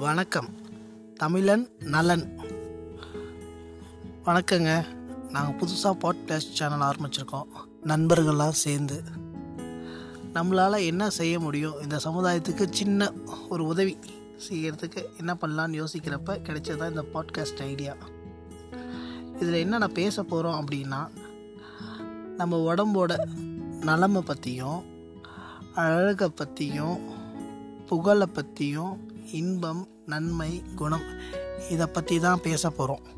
வணக்கம். தமிழன் நலன். வணக்கங்க. நாங்கள் புதுசாக பாட்காஸ்ட் சேனல் ஆரம்பிச்சிருக்கோம். நண்பர்களாக சேர்ந்து. நம்மளால் என்ன செய்ய முடியும்? இந்த சமுதாயத்துக்கு சின்ன ஒரு உதவி செய்கிறதுக்கு என்ன பண்ணலான்னு யோசிக்கிறப்ப கிடைச்சதான் இந்த பாட்காஸ்ட் ஐடியா இதில் என்ன நான் பேச போகிறோம் அப்படின்னா நம்ம உடம்போட நலமை பற்றியும் அழகை பற்றியும் புகழை பற்றியும் இன்பம் நன்மை குணம் இதை பற்றி தான் பேச போகிறோம்